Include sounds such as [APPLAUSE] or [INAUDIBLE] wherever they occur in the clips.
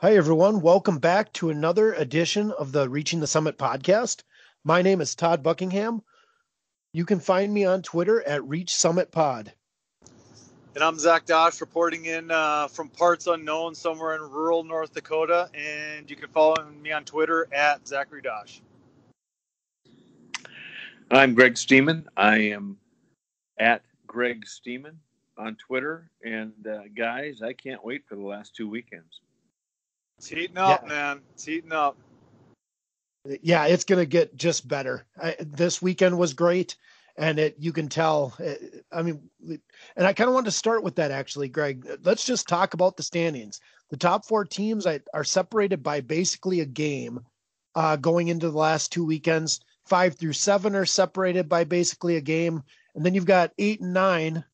Hi, everyone. Welcome back to another edition of the Reaching the Summit podcast. My name is Todd Buckingham. You can find me on Twitter at Reach Summit Pod. And I'm Zach Dosh reporting in uh, from parts unknown somewhere in rural North Dakota. And you can follow me on Twitter at Zachary Dosh. I'm Greg Steeman. I am at Greg Steeman on Twitter. And uh, guys, I can't wait for the last two weekends. It's heating up, yeah. man. It's heating up. Yeah, it's going to get just better. I, this weekend was great, and it you can tell. It, I mean, and I kind of wanted to start with that actually, Greg. Let's just talk about the standings. The top four teams are separated by basically a game uh, going into the last two weekends. Five through seven are separated by basically a game, and then you've got eight and nine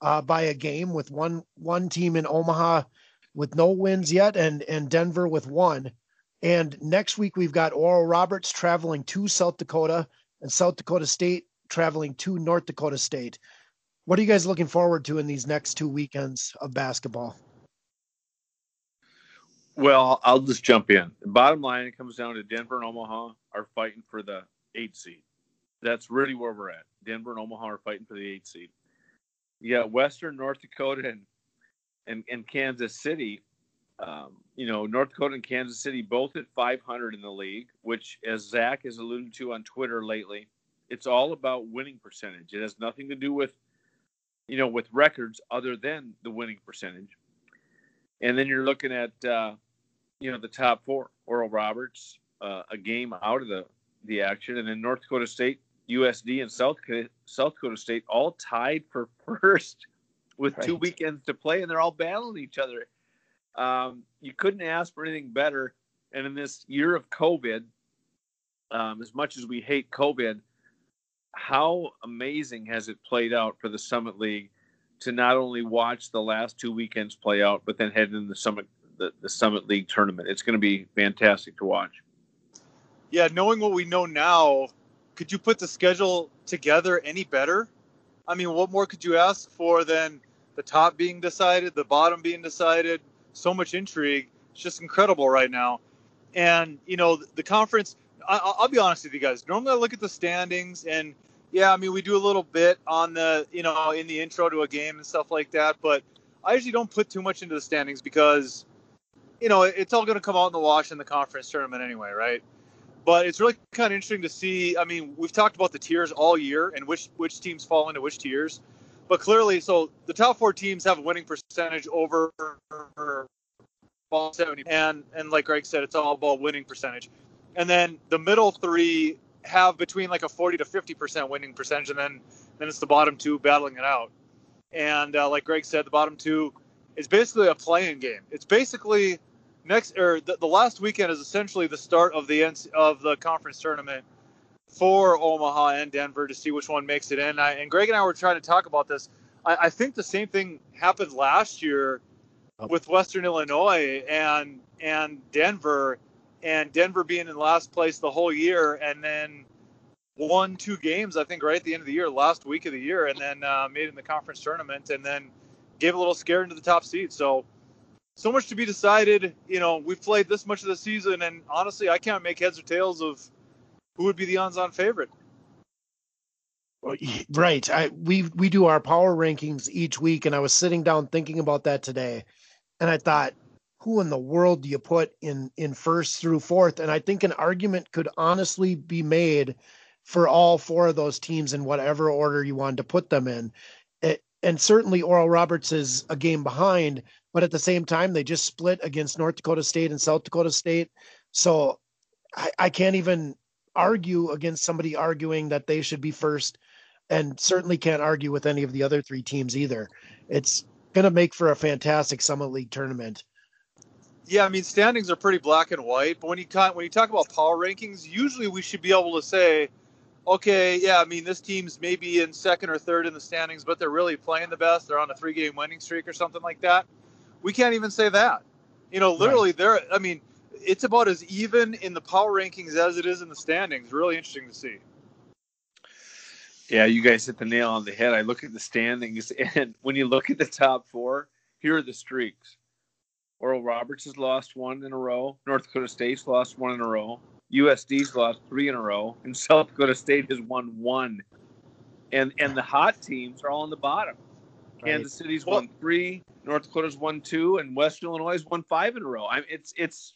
uh, by a game with one one team in Omaha with no wins yet, and and Denver with one. And next week we've got Oral Roberts traveling to South Dakota and South Dakota State traveling to North Dakota State. What are you guys looking forward to in these next two weekends of basketball? Well, I'll just jump in. Bottom line, it comes down to Denver and Omaha are fighting for the eight seed. That's really where we're at. Denver and Omaha are fighting for the eight seed. You got Western North Dakota and and, and Kansas City, um, you know, North Dakota and Kansas City both at 500 in the league, which, as Zach has alluded to on Twitter lately, it's all about winning percentage. It has nothing to do with, you know, with records other than the winning percentage. And then you're looking at, uh, you know, the top four: Oral Roberts, uh, a game out of the the action, and then North Dakota State, USD, and South South Dakota State all tied for [LAUGHS] first with right. two weekends to play, and they're all battling each other. Um, you couldn't ask for anything better. And in this year of COVID, um, as much as we hate COVID, how amazing has it played out for the Summit League to not only watch the last two weekends play out, but then head into the Summit the, the Summit League tournament. It's going to be fantastic to watch. Yeah, knowing what we know now, could you put the schedule together any better? I mean, what more could you ask for than the top being decided, the bottom being decided? So much intrigue. It's just incredible right now. And, you know, the conference, I, will be honest with you guys. Normally I look at the standings and, yeah, I mean, we do a little bit on the, you know, in the intro to a game and stuff like that. But I usually don't put too much into the standings because, you know, it's all going to come out in the wash in the conference tournament anyway, right? But it's really kind of interesting to see. I mean, we've talked about the tiers all year and which which teams fall into which tiers, but clearly, so the top four teams have a winning percentage over 70, and and like Greg said, it's all about winning percentage, and then the middle three have between like a 40 to 50 percent winning percentage, and then then it's the bottom two battling it out, and uh, like Greg said, the bottom two is basically a playing game. It's basically next or the, the last weekend is essentially the start of the end of the conference tournament for Omaha and Denver to see which one makes it in. I, and Greg and I were trying to talk about this. I, I think the same thing happened last year oh. with Western Illinois and and Denver, and Denver being in last place the whole year, and then won two games. I think right at the end of the year, last week of the year, and then uh, made it in the conference tournament, and then gave a little scare into the top seed. So so much to be decided. You know, we've played this much of the season, and honestly, I can't make heads or tails of who would be the odds-on favorite. Right. I we we do our power rankings each week, and I was sitting down thinking about that today, and I thought, who in the world do you put in in first through fourth? And I think an argument could honestly be made for all four of those teams in whatever order you wanted to put them in. It, and certainly Oral Roberts is a game behind, but at the same time, they just split against North Dakota State and South Dakota State. So I, I can't even argue against somebody arguing that they should be first, and certainly can't argue with any of the other three teams either. It's going to make for a fantastic Summit League tournament. Yeah, I mean standings are pretty black and white, but when you when you talk about power rankings, usually we should be able to say, okay, yeah, I mean this team's maybe in second or third in the standings, but they're really playing the best. They're on a three-game winning streak or something like that. We can't even say that. You know, literally, right. there. I mean, it's about as even in the power rankings as it is in the standings. Really interesting to see. Yeah, you guys hit the nail on the head. I look at the standings, [LAUGHS] and when you look at the top four, here are the streaks. Oral Roberts has lost one in a row. North Dakota State's lost one in a row. USD's lost three in a row, and South Dakota State has won one. And and the hot teams are all on the bottom. Kansas City's well, won three, North Dakota's won two, and West Illinois won five in a row. I mean, it's it's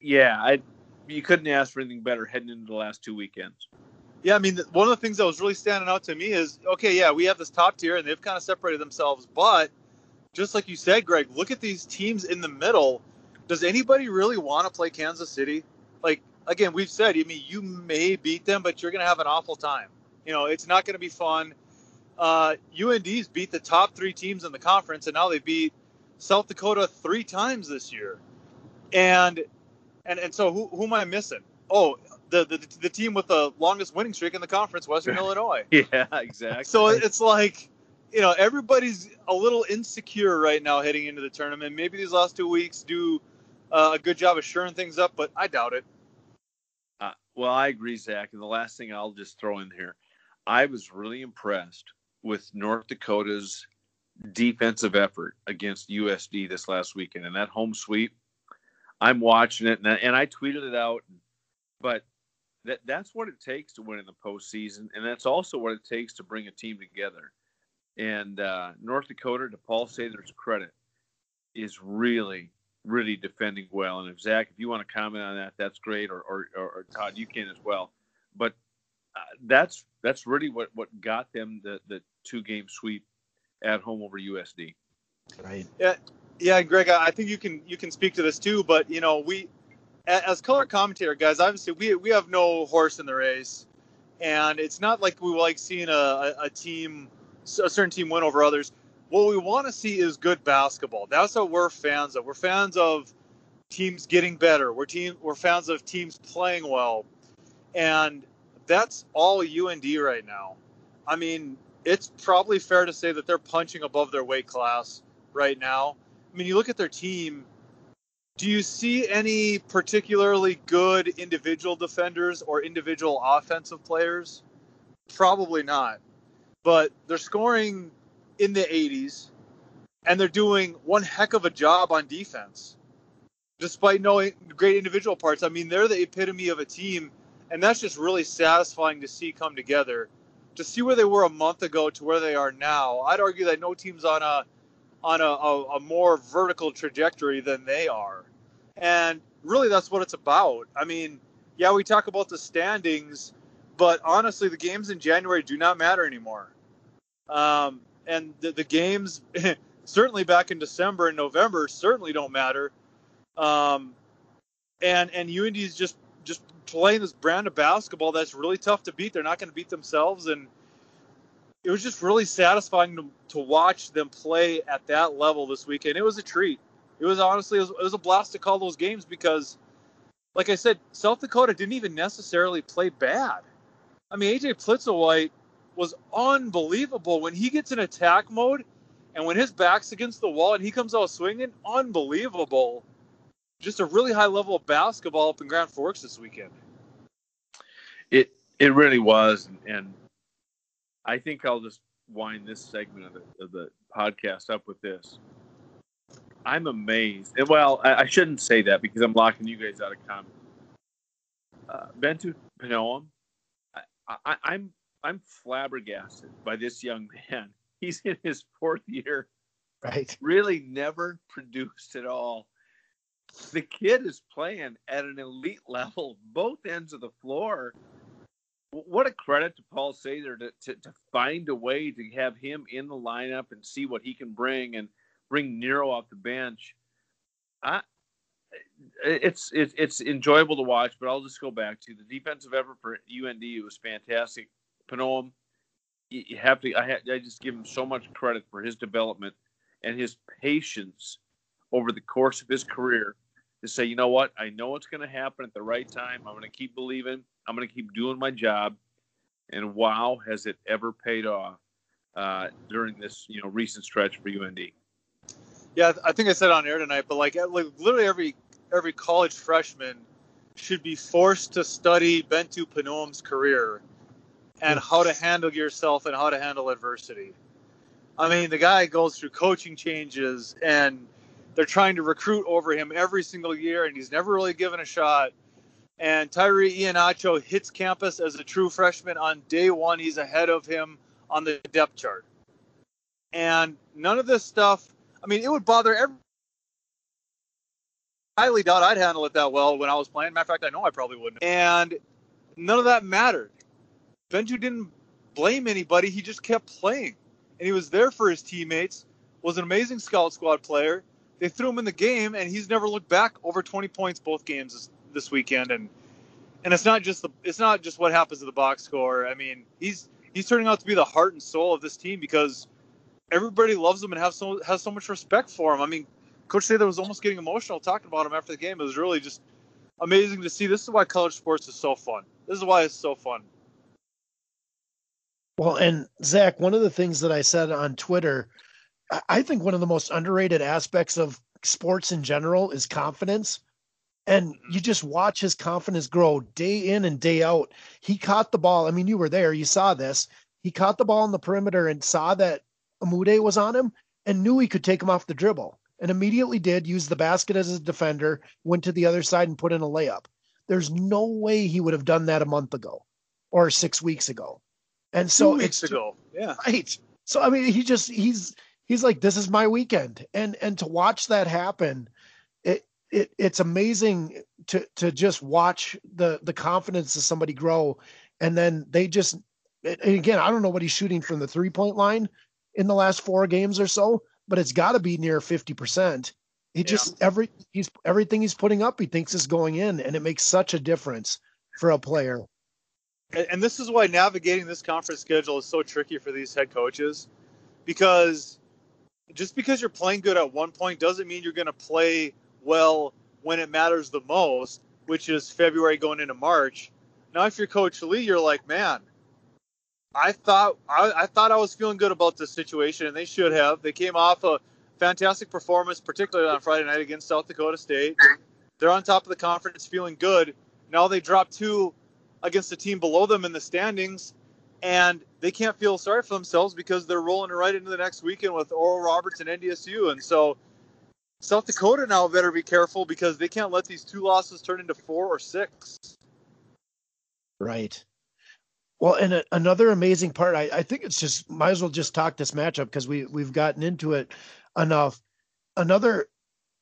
yeah, I you couldn't ask for anything better heading into the last two weekends. Yeah, I mean, one of the things that was really standing out to me is okay, yeah, we have this top tier and they've kind of separated themselves, but just like you said, Greg, look at these teams in the middle. Does anybody really want to play Kansas City? Like, again, we've said, I mean, you may beat them, but you're going to have an awful time. You know, it's not going to be fun. Uh, UND's beat the top three teams in the conference, and now they beat South Dakota three times this year. And and and so who, who am I missing? Oh, the, the the team with the longest winning streak in the conference, Western [LAUGHS] Illinois. Yeah, exactly. So it's like, you know, everybody's a little insecure right now heading into the tournament. Maybe these last two weeks do uh, a good job of shoring things up, but I doubt it. Uh, well, I agree, Zach. And the last thing I'll just throw in here, I was really impressed with North Dakota's defensive effort against USD this last weekend, and that home sweep I'm watching it, and I, and I tweeted it out. But that that's what it takes to win in the postseason, and that's also what it takes to bring a team together. And uh, North Dakota, to Paul Sather's credit, is really, really defending well. And if Zach, if you want to comment on that, that's great, or or, or, Todd, you can as well. But uh, that's that's really what what got them the the two game sweep at home over USD. Right. Yeah, yeah, Greg, I think you can you can speak to this too. But you know, we as color commentator guys, obviously we we have no horse in the race, and it's not like we like seeing a, a team a certain team win over others. What we want to see is good basketball. That's what we're fans of. We're fans of teams getting better. We're team we're fans of teams playing well, and that's all UND right now. I mean, it's probably fair to say that they're punching above their weight class right now. I mean, you look at their team. Do you see any particularly good individual defenders or individual offensive players? Probably not. But they're scoring in the 80s, and they're doing one heck of a job on defense, despite knowing great individual parts. I mean, they're the epitome of a team, and that's just really satisfying to see come together. To see where they were a month ago to where they are now, I'd argue that no team's on a on a, a, a more vertical trajectory than they are. And really, that's what it's about. I mean, yeah, we talk about the standings, but honestly, the games in January do not matter anymore. Um, and the, the games, [LAUGHS] certainly back in December and November, certainly don't matter. Um, and and UND is just just playing this brand of basketball that's really tough to beat. They're not going to beat themselves, and it was just really satisfying to, to watch them play at that level this weekend. It was a treat. It was honestly, it was, it was a blast to call those games because, like I said, South Dakota didn't even necessarily play bad. I mean, AJ Plitzuweit was unbelievable when he gets in attack mode and when his back's against the wall and he comes out swinging, unbelievable. Just a really high level of basketball up in Grand Forks this weekend. It it really was, and I think I'll just wind this segment of the, of the podcast up with this. I'm amazed. And well, I, I, shouldn't say that because I'm locking you guys out of comment. Uh, Bentiu Panoam, I, I, I'm I'm flabbergasted by this young man. [LAUGHS] He's in his fourth year. Right. Really never produced at all. The kid is playing at an elite [LAUGHS] level, both ends of the floor what a credit to Paul Sather to, to, to, find a way to have him in the lineup and see what he can bring and bring Nero off the bench. I, it's, it's it's enjoyable to watch, but I'll just go back to the defensive effort for UND. It was fantastic. Panoam, you have to. I, I just give him so much credit for his development and his patience over the course of his career to say, you know what, I know it's going to happen at the right time. I'm going to keep believing. I'm going to keep doing my job. And wow, has it ever paid off uh, during this you know recent stretch for UND? Yeah, I think I said on air tonight, but like, like literally every every college freshman should be forced to study Bentiu Panoam's career and how to handle yourself and how to handle adversity. I mean, the guy goes through coaching changes and they're trying to recruit over him every single year, and he's never really given a shot. And Tyree Ihenacho hits campus as a true freshman on day one. He's ahead of him on the depth chart. And none of this stuff, I mean, it would bother every. highly doubt I'd handle it that well when I was playing. Matter of fact, I know I probably wouldn't. And none of that mattered. Bentiu didn't blame anybody. He just kept playing. And he was there for his teammates, was an amazing scout squad player. They threw him in the game, and he's never looked back over 20 points both games this, this weekend. And and it's not just the it's not just what happens to the box score. I mean, he's he's turning out to be the heart and soul of this team because everybody loves him and have so has so much respect for him. I mean, Coach Sather was almost getting emotional talking about him after the game. It was really just amazing to see. This is why college sports is so fun. This is why it's so fun. Well, and Zach, one of the things that I said on Twitter, I think one of the most underrated aspects of sports in general is confidence. And you just watch his confidence grow day in and day out. He caught the ball. I mean, you were there, you saw this. He caught the ball on the perimeter and saw that Umude was on him and knew he could take him off the dribble and immediately did use the basket as a defender, went to the other side and put in a layup. There's no way he would have done that a month ago or six weeks ago. And so Two weeks ago, yeah, right. So I mean, he just he's he's like, this is my weekend, and and to watch that happen, it it it's amazing to to just watch the the confidence of somebody grow, and then they just and again, I don't know what he's shooting from the three point line in the last four games or so, but it's got to be near fifty percent. He yeah. just every he's everything he's putting up, he thinks is going in, and it makes such a difference for a player and this is why navigating this conference schedule is so tricky for these head coaches because just because you're playing good at one point doesn't mean you're going to play well when it matters the most, which is February going into March. Now, if you're Coach Lee, you're like, man, I thought I, I thought I was feeling good about this situation, and they should have. They came off a fantastic performance, particularly on Friday night against South Dakota State. They're on top of the conference, feeling good. Now they drop two against a team below them in the standings, and they can't feel sorry for themselves because they're rolling right into the next weekend with Oral Roberts and NDSU. And so South Dakota now better be careful because they can't let these two losses turn into four or six. Right. Well, and a, another amazing part, I, I think it's just might as well just talk this matchup because we we've gotten into it enough. Another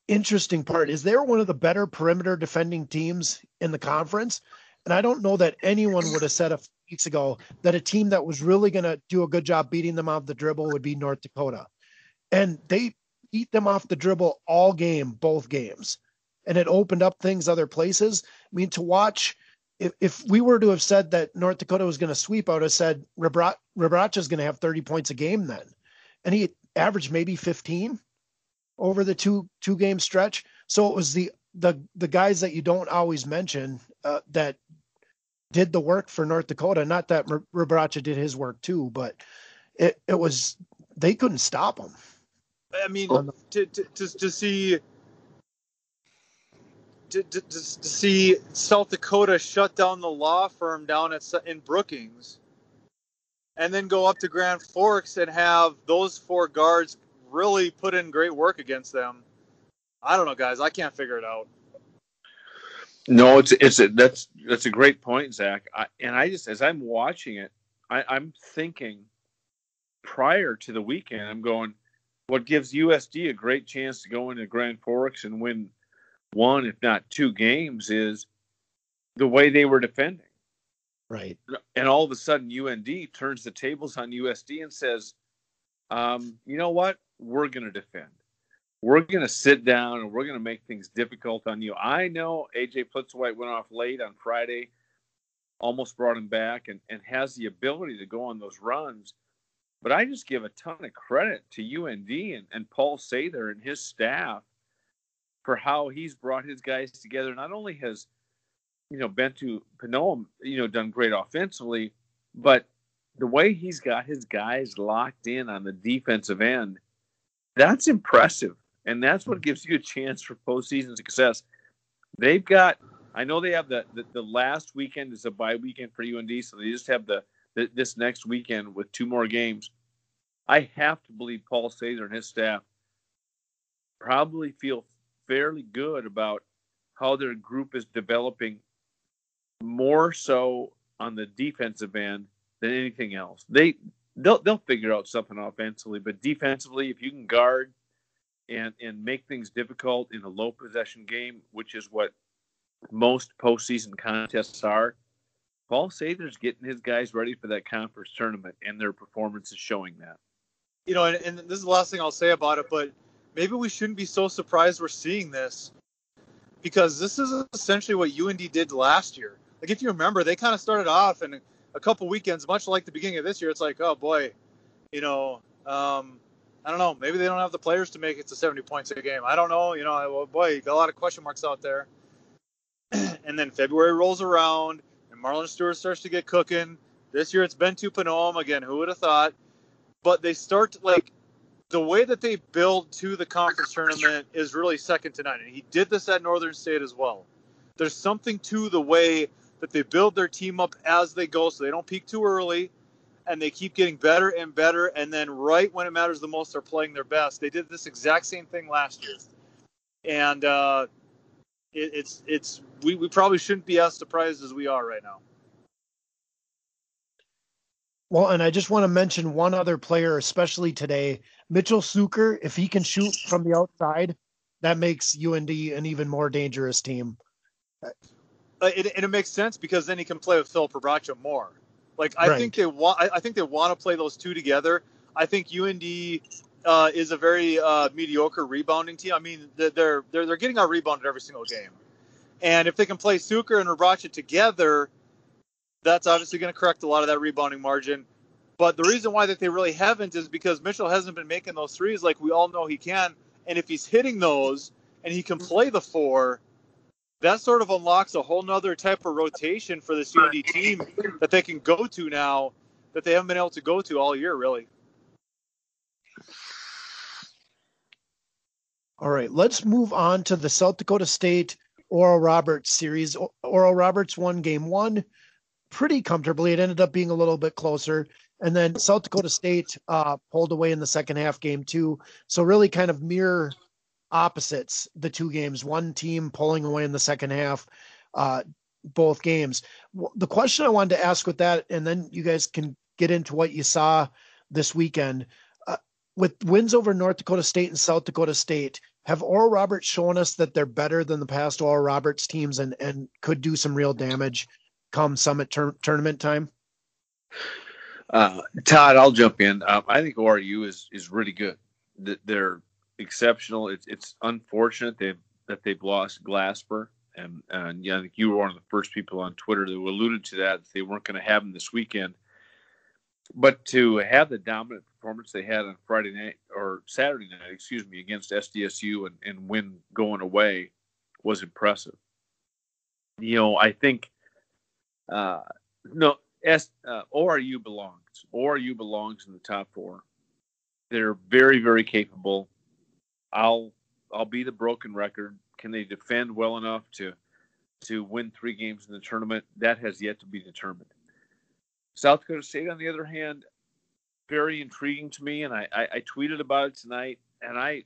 interesting part is they're one of the better perimeter defending teams in the conference. And I don't know that anyone would have said a weeks ago that a team that was really going to do a good job beating them off the dribble would be North Dakota. And they beat them off the dribble all game, both games. And it opened up things other places. I mean, to watch, if, if we were to have said that North Dakota was going to sweep, out, I would have said Rebraca is going to have 30 points a game then. And he averaged maybe 15 over the two two game stretch. So it was the the the guys that you don't always mention uh, that did the work for North Dakota. Not that Rebraca did his work too, but it, it was they couldn't stop him. I mean, to, to, to, to see to, to, to, see South Dakota shut down the law firm down at in Brookings, and then go up to Grand Forks and have those four guards really put in great work against them. I don't know, guys. I can't figure it out. No, it's it's a, that's that's a great point, Zach. I, and I just as I'm watching it, I, I'm thinking prior to the weekend, I'm going, what gives USD a great chance to go into Grand Forks and win one, if not two games, is the way they were defending. Right. And all of a sudden, UND turns the tables on USD and says, um, you know what? We're going to defend we're going to sit down and we're going to make things difficult on you. I know AJ Plitzuweit went off late on Friday, almost brought him back, and, and has the ability to go on those runs. But I just give a ton of credit to UND and, and Paul Sather and his staff for how he's brought his guys together. Not only has, you know, Bentiu Panoam, you know, done great offensively, but the way he's got his guys locked in on the defensive end, that's impressive and that's what hmm. gives you a chance for postseason success. They've got, I know they have the, the, the last weekend is a bye weekend for UND, so they just have the th- this next weekend with two more games, I have to believe Paul Sather and his staff probably feel fairly good about how their group is developing more so on the defensive end than anything else. They they'll they'll figure out something offensively, but defensively, if you can guard and and make things difficult in a low possession game, which is what most postseason contests are, Paul Sather's getting his guys ready for that conference tournament, and their performance is showing that. You know, and, and this is the last thing I'll say about it, but maybe we shouldn't be so surprised we're seeing this because this is essentially what UND did last year. Like if you remember, they kind of started off and a couple weekends, much like the beginning of this year. It's like, oh boy, you know, um, I don't know. Maybe they don't have the players to make it to 70 points a game. I don't know. You know, well, boy, you got a lot of question marks out there. [CLEARS THROAT] and then February rolls around, and Marlon Stewart starts to get cooking. This year it's been Bentiu Panoam again. Who would have thought? But they start like the way that they build to the conference tournament is really second to none. And he did this at Northern State as well. There's something to the way that they build their team up as they go so they don't peak too early and they keep getting better and better. And then, right when it matters the most, they're playing their best. They did this exact same thing last year. And uh, it, it's, it's, we, we probably shouldn't be as surprised as we are right now. Well, and I just want to mention one other player, especially today, Mitchell Sueker. If he can shoot from the outside, that makes UND an even more dangerous team. Uh, it, and it makes sense because then he can play with Phil Rebraca more. Like I Right. think they want, I I think they want to play those two together. I think UND uh, is a very uh, mediocre rebounding team. I mean, they're they're they're they're getting out rebounded every single game, and if they can play Sueker and Rebraca together, that's obviously going to correct a lot of that rebounding margin. But the reason why that they really haven't is because Mitchell hasn't been making those threes like we all know he can, and if he's hitting those and he can play the four, that sort of unlocks a whole nother type of rotation for this UND team that they can go to now that they haven't been able to go to all year, really. All right, let's move on to the South Dakota State Oral Roberts series. Oral Roberts won game one pretty comfortably. It ended up being a little bit closer. And then South Dakota State uh, pulled away in the second half, game two. So, really kind of mirror opposites, the two games. One team pulling away in the second half, uh, both games. The question I wanted to ask with that, and then you guys can get into what you saw this weekend with wins over North Dakota State and South Dakota State, have Oral Roberts shown us that they're better than the past Oral Roberts teams and and could do some real damage come summit tournament time? Uh, Todd, I'll jump in. Um, I think ORU is is really good. Th- They're exceptional. It's it's unfortunate they've that they've lost Glasper, and and yeah, I think you were one of the first people on Twitter that alluded to that, that they weren't going to have him this weekend. But to have the dominant performance they had on Friday night or Saturday night, excuse me, against SDSU and, and win going away was impressive. You know, I think uh, no S uh, ORU belongs. ORU belongs in the top four. They're very, very capable. I'll I'll be the broken record. Can they defend well enough to to win three games in the tournament? That has yet to be determined. South Dakota State, on the other hand, very intriguing to me, and I, I, I tweeted about it tonight. And I,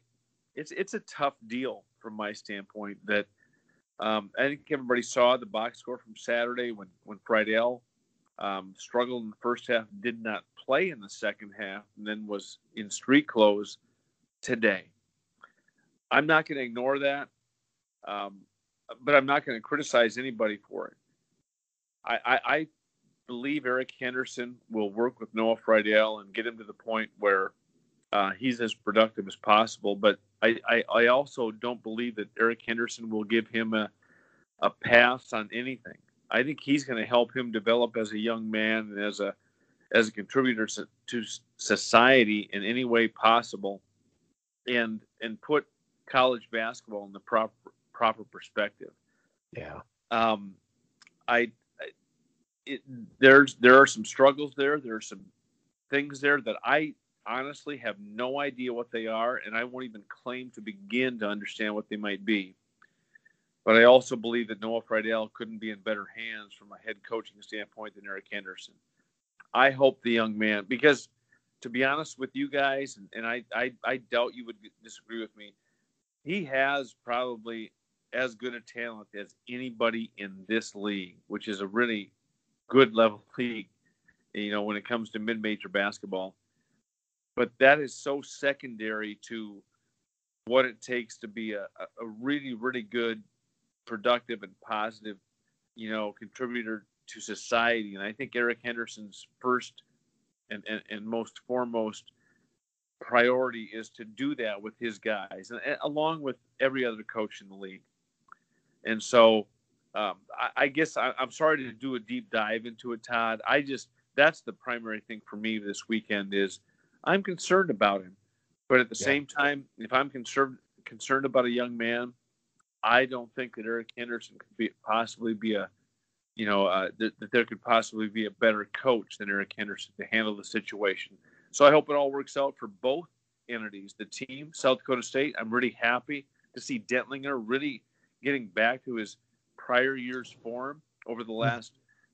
it's it's a tough deal from my standpoint. That um, I think everybody saw the box score from Saturday when when Freidel um, struggled in the first half, did not play in the second half, and then was in street clothes today. I'm not going to ignore that, um, but I'm not going to criticize anybody for it. I, I, I believe Eric Henderson will work with Noah Freidel and get him to the point where uh, he's as productive as possible. But I, I, I also don't believe that Eric Henderson will give him a, a pass on anything. I think he's going to help him develop as a young man and as a as a contributor to, society in any way possible, and and put college basketball in the proper proper perspective. Yeah. Um, I, I it, there's there are some struggles there. There are some things there that I honestly have no idea what they are, and I won't even claim to begin to understand what they might be. But I also believe that Noah Freidel couldn't be in better hands from a head coaching standpoint than Eric Henderson. I hope the young man, because to be honest with you guys, and, and I, I, I doubt you would disagree with me, he has probably as good a talent as anybody in this league, which is a really good level [LAUGHS] league, you know, when it comes to mid major basketball. But that is so secondary to what it takes to be a, a really, really good, productive, and positive, you know, contributor to society. And I think Eric Henderson's first and, and, and most foremost priority is to do that with his guys, and, and along with every other coach in the league. And so, um, I, I, guess I, I'm sorry to do a deep dive into it, Todd. I just that's the primary thing for me this weekend is I'm concerned about him, but at the yeah. same time, if I'm concerned concerned about a young man, I don't think that Eric Henderson could be possibly be a you know, uh, that, that there could possibly be a better coach than Eric Henderson to handle the situation. So I hope it all works out for both entities. The team, South Dakota State, I'm really happy to see Dentlinger really getting back to his prior year's form over the last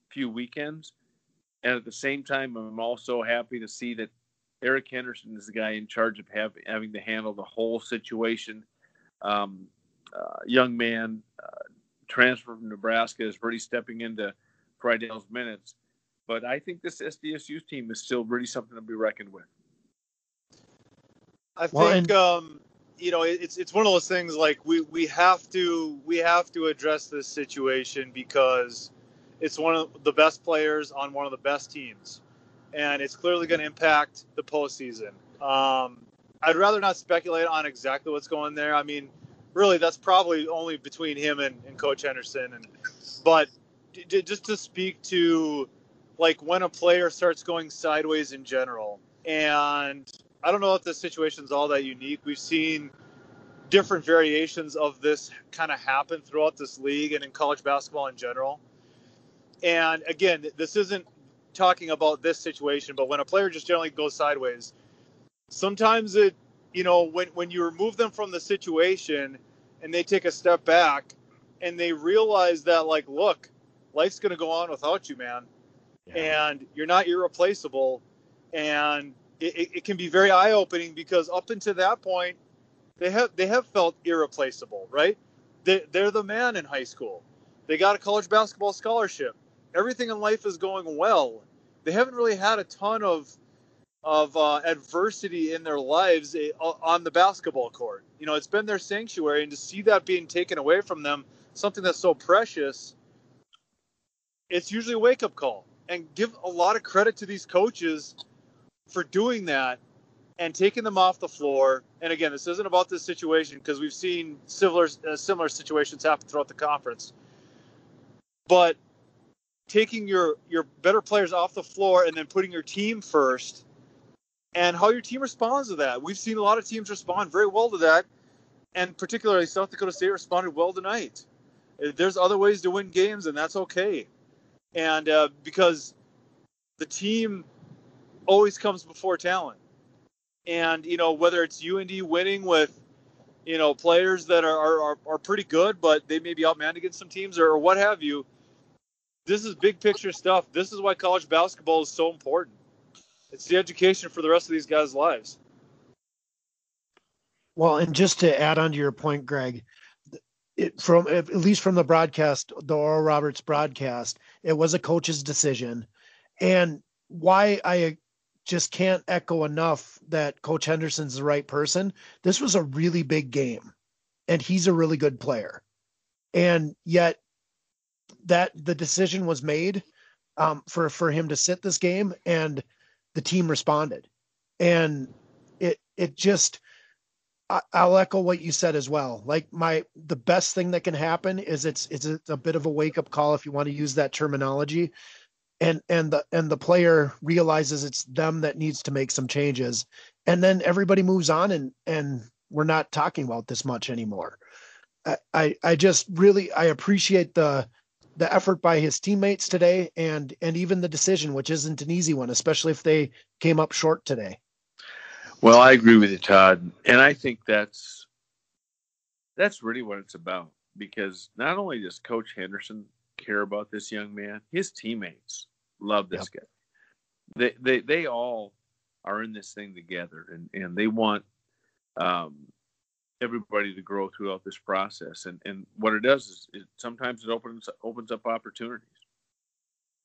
few weekends. And at the same time, I'm also happy to see that Eric Henderson is the guy in charge of have, having to handle the whole situation. Um, uh, young man, uh, transfer from Nebraska is really stepping into Freidel's minutes. But I think this SDSU team is still really something to be reckoned with. I well, think um, you know it's it's one of those things like we we have to we have to address this situation because it's one of the best players on one of the best teams, and it's clearly going to impact the postseason. Um, I'd rather not speculate on exactly what's going there. I mean, really that's probably only between him and, and Coach Henderson. And but d- just to speak to like when a player starts going sideways in general, and I don't know if the situation's all that unique. We've seen different variations of this kind of happen throughout this league and in college basketball in general. And again, this isn't talking about this situation, but when a player just generally goes sideways, sometimes it you know, when when you remove them from the situation and they take a step back and they realize that like, look, life's gonna go on without you, man, yeah. and you're not irreplaceable, and it, it can be very eye opening because up until that point, they have they have felt irreplaceable, right? They, they're the man in high school. They got a college basketball scholarship. Everything in life is going well. They haven't really had a ton of of uh, adversity in their lives eh, on the basketball court. You know, it's been their sanctuary, and to see that being taken away from them, something that's so precious, it's usually a wake up call. And give a lot of credit to these coaches for doing that and taking them off the floor. And again, this isn't about this situation because we've seen similar uh, similar situations happen throughout the conference. But taking your your better players off the floor and then putting your team first and how your team responds to that. We've seen a lot of teams respond very well to that, and particularly South Dakota State responded well tonight. There's other ways to win games, and that's okay. And uh, because the team always comes before talent, and you know whether it's UND winning with you know players that are are, are pretty good, but they may be outmanned against some teams or, or what have you. This is big picture stuff. This is why college basketball is so important it's the education for the rest of these guys' lives. Well, and just to add on to your point, Greg, it, from at least from the broadcast, the Oral Roberts broadcast, it was a coach's decision, and why I just can't echo enough that Coach Henderson's the right person. This was a really big game, and he's a really good player, and yet that the decision was made um, for for him to sit this game, and the team responded. And it it just I, will echo what you said as well. Like my the best thing that can happen is it's it's a, a bit of a wake up call if you want to use that terminology. And and the and the player realizes it's them that needs to make some changes. And then everybody moves on and and we're not talking about this much anymore. I, I, I just really I appreciate the the effort by his teammates today and and even the decision which isn't an easy one especially if they came up short today well i agree with you todd and i think that's that's really what it's about because not only does coach henderson care about this young man his teammates love this yep. guy they they they all are in this thing together, and and they want um, everybody to grow throughout this process. And and what it does is it, sometimes it opens opens up opportunities.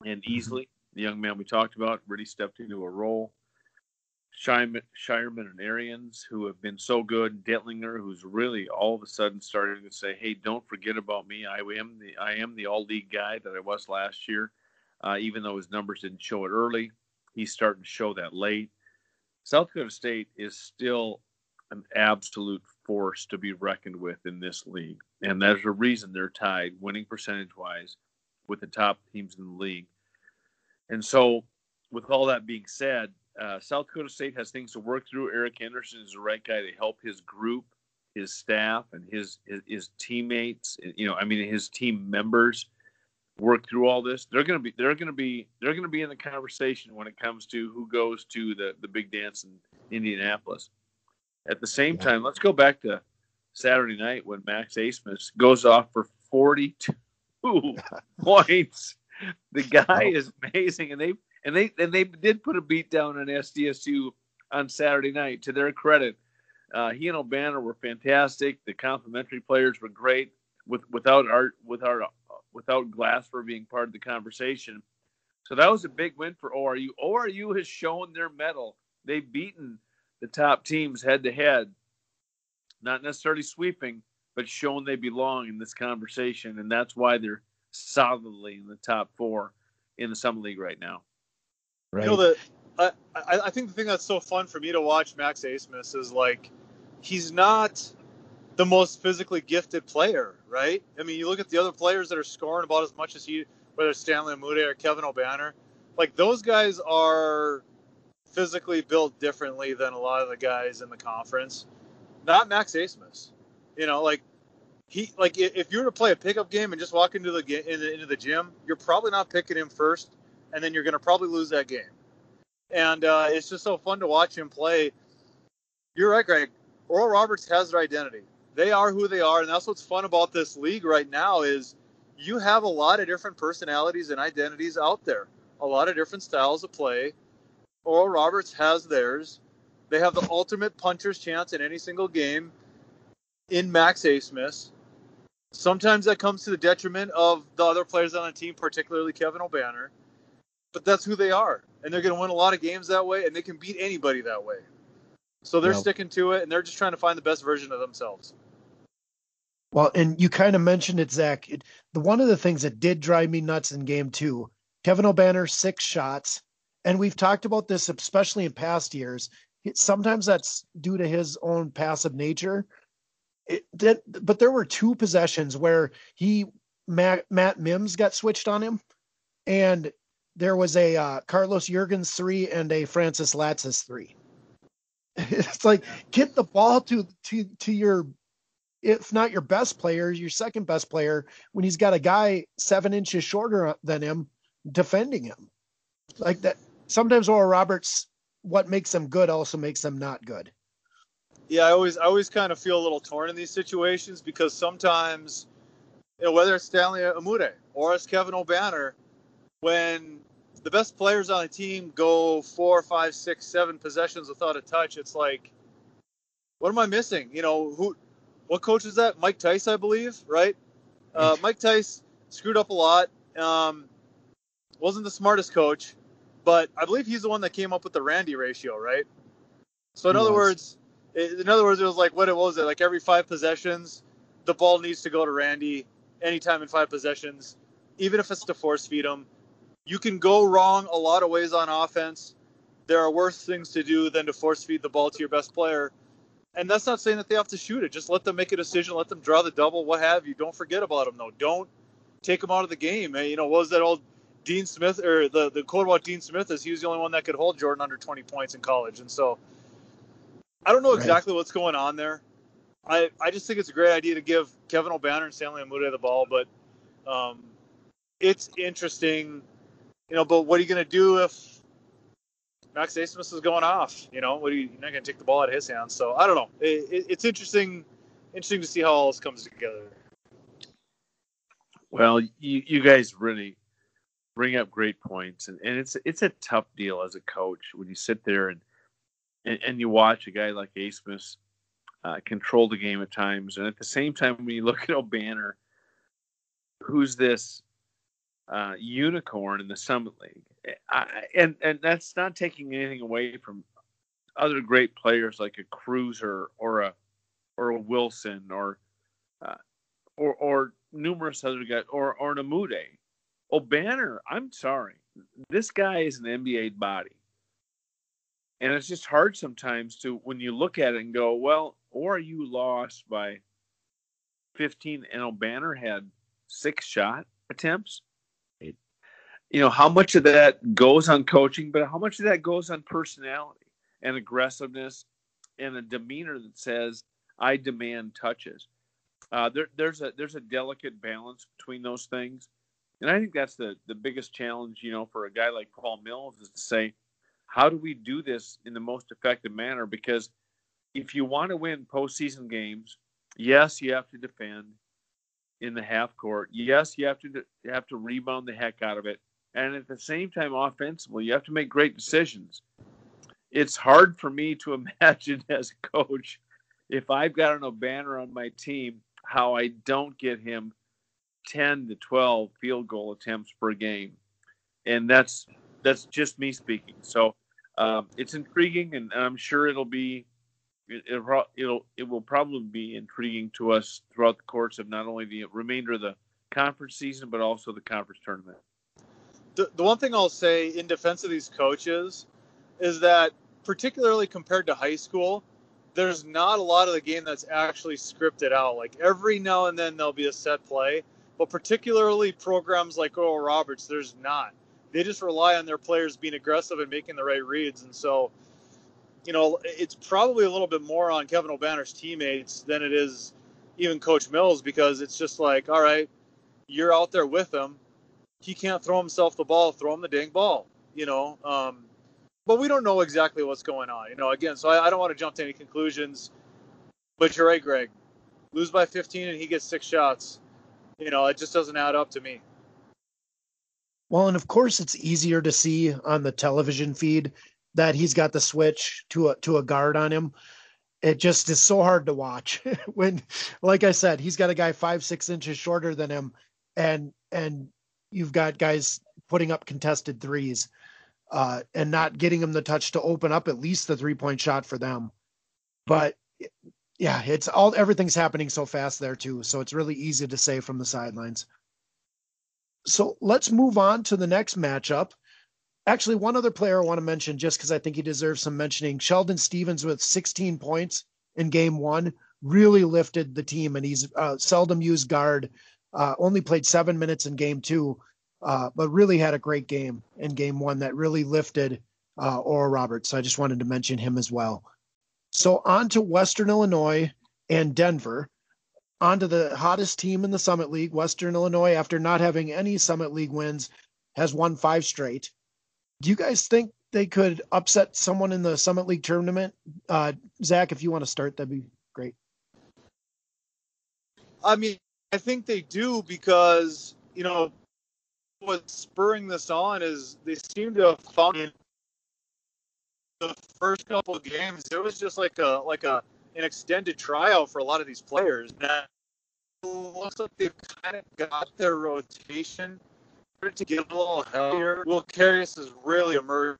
And mm-hmm. easily, the young man we talked about really stepped into a role. Scheierman and Arians, who have been so good, Dentlinger, who's really all of a sudden starting to say, "Hey, don't forget about me. I am the I am the all league guy that I was last year." Uh, even though his numbers didn't show it early, he's starting to show that late. South Dakota State is still an absolute force to be reckoned with in this league, and there's a reason they're tied, winning percentage wise, with the top teams in the league. And so, with all that being said, uh, South Dakota State has things to work through. Eric Henderson is the right guy to help his group, his staff, and his, his, his teammates. You know, I mean, his team members work through all this. They're gonna be they're gonna be they're gonna be in the conversation when it comes to who goes to the the big dance in Indianapolis. At the same yeah. time, let's go back to Saturday night when Max Abmas goes off for 42 [LAUGHS] points. The guy is amazing, and they and they and they did put a beat down on SDSU on Saturday night. To their credit, uh, he and Obanor were fantastic. The complimentary players were great. With without art without without Glasper being part of the conversation. So that was a big win for ORU. ORU has shown their mettle. They've beaten the top teams head to head, not necessarily sweeping, but shown they belong in this conversation, and that's why they're solidly in the top four in the Summit League right now. Right. You know the I, I think the thing that's so fun for me to watch Max Abmas is like he's not the most physically gifted player, right? I mean, you look at the other players that are scoring about as much as he, whether it's Stanley Umude or Kevin Obanor, like those guys are physically built differently than a lot of the guys in the conference. Not Max Abmas. You know, like he like if you were to play a pickup game and just walk into the into the gym, you're probably not picking him first, and then you're going to probably lose that game. And uh, it's just so fun to watch him play. You're right, Greg. Oral Roberts has their identity. They are who they are, and that's what's fun about this league right now is you have a lot of different personalities and identities out there, a lot of different styles of play, Oral Roberts has theirs. They have the ultimate puncher's chance in any single game in Max Abmas. Sometimes that comes to the detriment of the other players on the team, particularly Kevin Obanor. But that's who they are. And they're going to win a lot of games that way, and they can beat anybody that way. So they're sticking to it, and they're just trying to find the best version of themselves. Well, and you kind of mentioned it, Zach. It, the one of the things that did drive me nuts in game two, Kevin Obanor, six shots, and we've talked about this especially in past years. Sometimes that's due to his own passive nature. It, that, but there were two possessions where he Matt, Matt Mims got switched on him, and there was a uh, Carlos Jurgens three and a Francis Lacis three. [LAUGHS] It's like get the ball to to to your if not your best player, your second best player when he's got a guy seven inches shorter than him defending him. Like that sometimes Oral Roberts, what makes them good also makes them not good. Yeah, I always I always kind of feel a little torn in these situations because sometimes, you know, whether it's Stanley Umude or it's Kevin Obanor, when the best players on a team go four, five, six, seven possessions without a touch, it's like, what am I missing? You know, who, what coach is that? Mike Tice, I believe, right? Uh, Mike Tice screwed up a lot. Um, wasn't the smartest coach, but I believe he's the one that came up with the Randy ratio, right? So in he other was. words, in other words, it was like what it was it like every five possessions, the ball needs to go to Randy anytime in five possessions, even if it's to force feed him. You can go wrong a lot of ways on offense. There are worse things to do than to force feed the ball to your best player. And that's not saying that they have to shoot it. Just let them make a decision. Let them draw the double, what have you. Don't forget about them, though. Don't take them out of the game. You know, what was that old Dean Smith or the the quote about Dean Smith is he was the only one that could hold Jordan under 20 points in college, and so I don't know exactly right. what's going on there. I I just think it's a great idea to give Kevin Obanor and Stanley Umude the ball, but um, it's interesting, you know. But what are you going to do if Max Abmas is going off? You know, what are you, you're not going to take the ball out of his hands. So I don't know. It, it, it's interesting, interesting to see how all this comes together. Well, you, you guys really bring up great points, and, and it's it's a tough deal as a coach when you sit there and and, and you watch a guy like Abmas uh, control the game at times, and at the same time when you look at Obanor, who's this uh, unicorn in the Summit League, I, and and that's not taking anything away from other great players like a Cruiser or a or a Wilson or uh, or or numerous other guys or or Namude. Obanor, I'm sorry, this guy is an NBA body, and it's just hard sometimes to when you look at it and go, well, or you lost by 15, and Obanor had six shot attempts. You know how much of that goes on coaching, but how much of that goes on personality and aggressiveness and a demeanor that says, "I demand touches." Uh, there, there's a there's a delicate balance between those things, and I think that's the the biggest challenge, you know, for a guy like Paul Mills is to say, how do we do this in the most effective manner? Because if you want to win postseason games, yes, you have to defend in the half court. Yes, you have to you have to rebound the heck out of it, and at the same time, offensively, you have to make great decisions. It's hard for me to [LAUGHS] imagine as a coach if I've got an Obanor on my team how I don't get him 10 to 12 field goal attempts per game. And that's that's just me speaking. So um, it's intriguing, and, and, I'm sure it'll be it, will it'll it will probably be intriguing to us throughout the course of not only the remainder of the conference season but also the conference tournament. The, one thing I'll say in defense of these coaches is that particularly compared to high school, there's not a lot of the game that's actually scripted out. Like every now and then there'll be a set play, but particularly programs like Oral Roberts, there's not. They just rely on their players being aggressive and making the right reads. And so, you know, it's probably a little bit more on Kevin Obanor's teammates than it is even Coach Mills because it's just like, all right, you're out there with him. He can't throw himself the ball, throw him the dang ball, you know. Um, but we don't know exactly what's going on. You know, again, so I, I don't want to jump to any conclusions. But you're right, Greg. Lose by 15 and he gets six shots. You know, it just doesn't add up to me. Well, and of course, it's easier to see on the television feed that he's got the switch to a to a guard on him. It just is so hard to watch [LAUGHS] when, like I said, he's got a guy five six inches shorter than him, and and you've got guys putting up contested threes uh, and not getting them the touch to open up at least the three point shot for them. But yeah, it's all everything's happening so fast there too. So it's really easy to say from the sidelines. So let's move on to the next matchup. Actually, one other player I want to mention just because I think he deserves some mentioning. Sheldon Stevens with 16 points in game one really lifted the team, and he's uh, seldom used guard. Uh, only played seven minutes in game two, uh, but really had a great game in game one that really lifted uh, Oral Roberts. So I just wanted to mention him as well. So on to Western Illinois and Denver. On to the hottest team in the Summit League. Western Illinois, after not having any Summit League wins, has won five straight. Do you guys think they could upset someone in the Summit League tournament? Uh, Zach, if you want to start, that'd be great. I mean, I think they do because, you know, what's spurring this on is they seem to have found the first couple of games it was just like a like a an extended trial for a lot of these players. That looks like they've kind of got their rotation to get a little heavier. Will Carius is really emerging.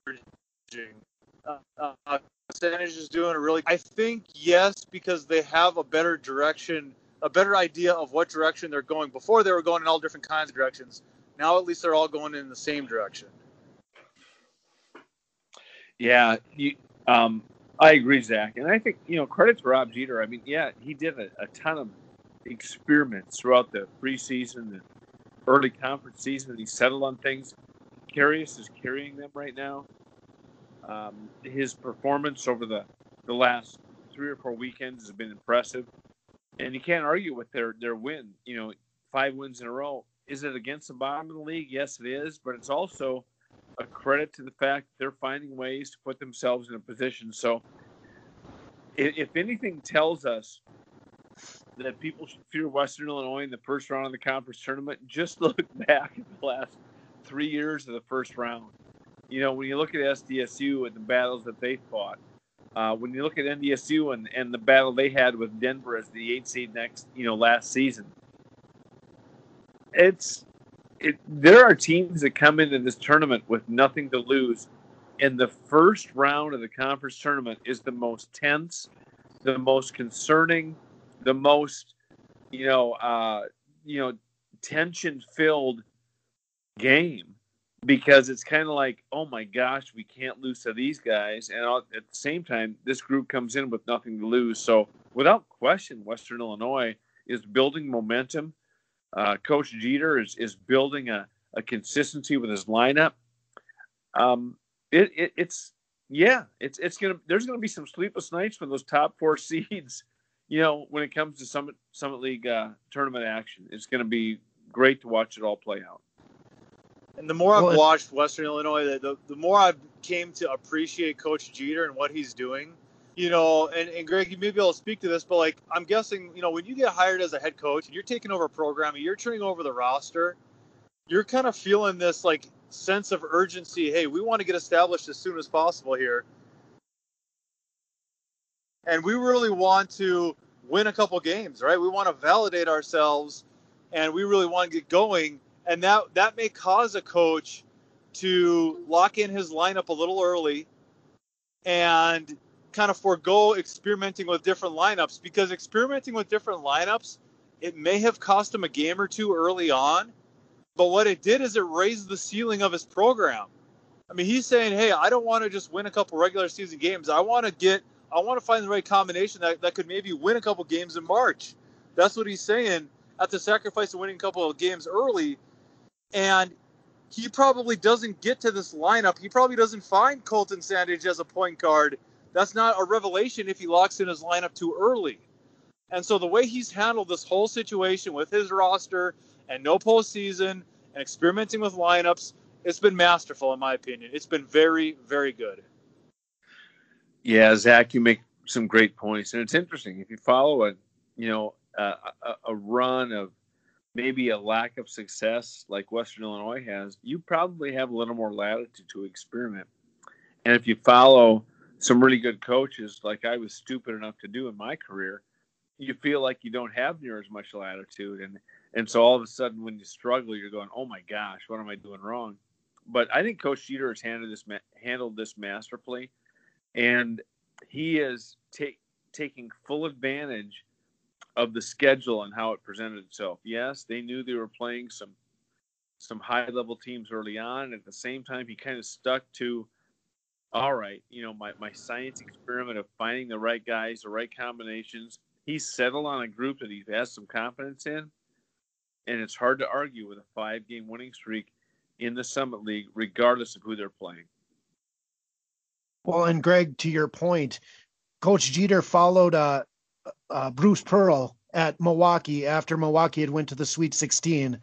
Uh, uh, is doing a really. I think yes because they have a better direction, a better idea of what direction they're going. Before they were going in all different kinds of directions. Now at least they're all going in the same direction. Yeah, you, um, I agree, Zach, and I think you know credit to Rob Jeter. I mean, yeah, he did a, a ton of experiments throughout the preseason and early conference season. He settled on things. Carius is carrying them right now. Um, his performance over the the last three or four weekends has been impressive, and you can't argue with their their win. You know, five wins in a row. Is it against the bottom of the league? Yes, it is, but it's also a credit to the fact they're finding ways to put themselves in a position. So, if anything tells us that people should fear Western Illinois in the first round of the conference tournament, just [LAUGHS] look back at the last three years of the first round. You know, when you look at SDSU and the battles that they fought, uh, when you look at NDSU and, and the battle they had with Denver as the eight seed next, you know, last season, it's it. There are teams that come into this tournament with nothing to lose, and the first round of the conference tournament is the most tense, the most concerning, the most, you know, uh, you know, tension filled game because it's kind of like, oh my gosh, we can't lose to these guys, and at the same time, this group comes in with nothing to lose. So, without question, Western Illinois is building momentum. Uh, Coach Jeter is is building a, a consistency with his lineup. Um, it, it, it's yeah, it's it's gonna there's gonna be some sleepless nights when those top four [LAUGHS] seeds, you know, when it comes to Summit Summit League uh, tournament action, it's gonna be great to watch it all play out. And the more I've watched Western Illinois, the, the more I've came to appreciate Coach Jeter and what he's doing. You know, and, and Greg, you may be able to speak to this, but like I'm guessing, you know, when you get hired as a head coach and you're taking over a program and you're turning over the roster, you're kind of feeling this like sense of urgency. Hey, we want to get established as soon as possible here. And we really want to win a couple games, right? We want to validate ourselves and we really want to get going and that that may cause a coach to lock in his lineup a little early and kind of forego experimenting with different lineups because experimenting with different lineups it may have cost him a game or two early on but what it did is it raised the ceiling of his program. I mean he's saying hey i don't want to just win a couple regular season games. I want to get i want to find the right combination that, that could maybe win a couple games in march. That's what he's saying. At the sacrifice of winning a couple of games early and he probably doesn't get to this lineup. He probably doesn't find Colton Sandage as a point guard. That's not a revelation if he locks in his lineup too early. And so the way he's handled this whole situation with his roster and no postseason and experimenting with lineups, it's been masterful in my opinion. It's been very, very good. Yeah, Zach, you make some great points, and it's interesting if you follow a, you know, a, a run of maybe a lack of success like Western Illinois has, you probably have a little more latitude to experiment. And if you follow some really good coaches, like I was stupid enough to do in my career, you feel like you don't have near as much latitude. And, and so all of a sudden, when you struggle, you're going, oh my gosh, what am I doing wrong? But I think Coach Jeter has handled this, handled this masterfully. And he is take, taking full advantage of the schedule and how it presented itself. Yes, they knew they were playing some some high level teams early on. At the same time, he kind of stuck to, all right, you know, my, my science experiment of finding the right guys, the right combinations. He settled on a group that he has some confidence in. And it's hard to argue with a five game winning streak in the Summit League, regardless of who they're playing. Well, and Greg, to your point, Coach Jeter followed uh, uh, Bruce Pearl at Milwaukee after Milwaukee had went to the Sweet 16,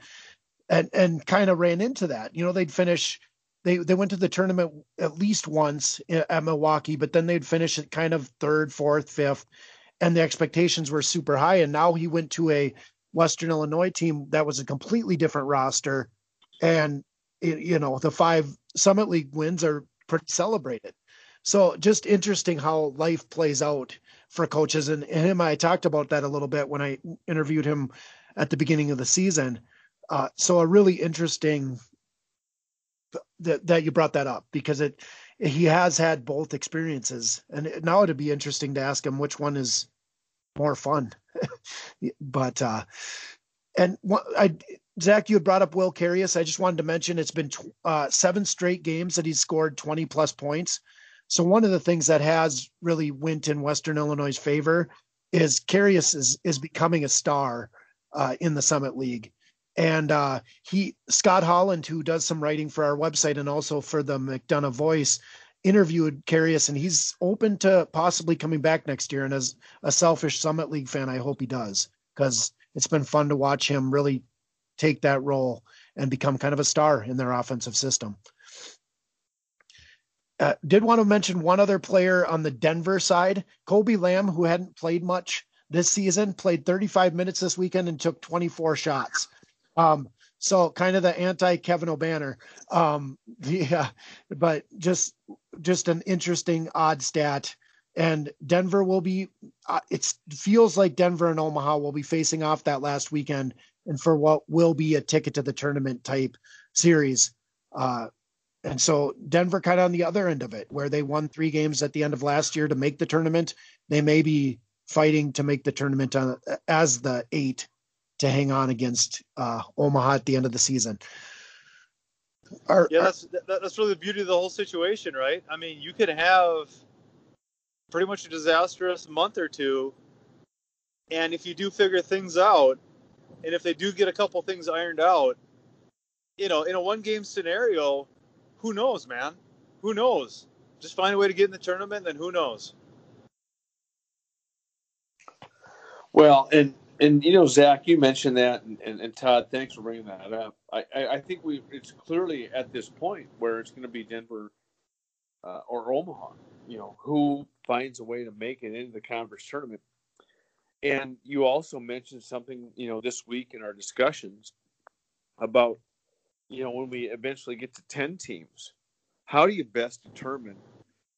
and and kind of ran into that. You know, they'd finish. They, they went to the tournament at least once at Milwaukee, but then they'd finish at kind of third, fourth, fifth, and the expectations were super high. And now he went to a Western Illinois team that was a completely different roster, and you know the five Summit League wins are pretty celebrated. So just interesting how life plays out for coaches. And, and him, I talked about that a little bit when I interviewed him at the beginning of the season. Uh, so a really interesting that that you brought that up because it he has had both experiences, and now it'd be interesting to ask him which one is more fun. [LAUGHS] but uh, and I Zach, you had brought up Will Carius. I just wanted to mention it's been uh, seven straight games that he's scored 20 plus points. So one of the things that has really went in Western Illinois' favor is Carius is is becoming a star uh, in the Summit League, and uh, he Scott Holland, who does some writing for our website and also for the McDonough Voice, interviewed Carius, and he's open to possibly coming back next year. And as a selfish Summit League fan, I hope he does because it's been fun to watch him really take that role and become kind of a star in their offensive system. Uh, did want to mention one other player on the Denver side, Kobe Lamb, who hadn't played much this season, played 35 minutes this weekend and took 24 shots. Um, So kind of the anti Kevin Obanor. Um, [LAUGHS] yeah, but just just an interesting odd stat. And Denver will be. Uh, it feels like Denver and Omaha will be facing off that last weekend, and for what will be a ticket to the tournament type series. Uh, and so Denver kind of on the other end of it, where they won three games at the end of last year to make the tournament. They may be fighting to make the tournament on, as the eight to hang on against uh, Omaha at the end of the season. Are, yeah, that's that's really the beauty of the whole situation, right? I mean, you could have pretty much a disastrous month or two, and if you do figure things out, and if they do get a couple things ironed out, you know, in a one-game scenario, who knows, man? Who knows? Just find a way to get in the tournament, then who knows? Well, and and you know, Zach, you mentioned that, and, and, and Todd, thanks for bringing that up. I, I, I, think we it's clearly at this point where it's going to be Denver uh, or Omaha. You know, who finds a way to make it into the conference tournament. And you also mentioned something, you know, this week in our discussions about, you know, when we eventually get to ten teams, how do you best determine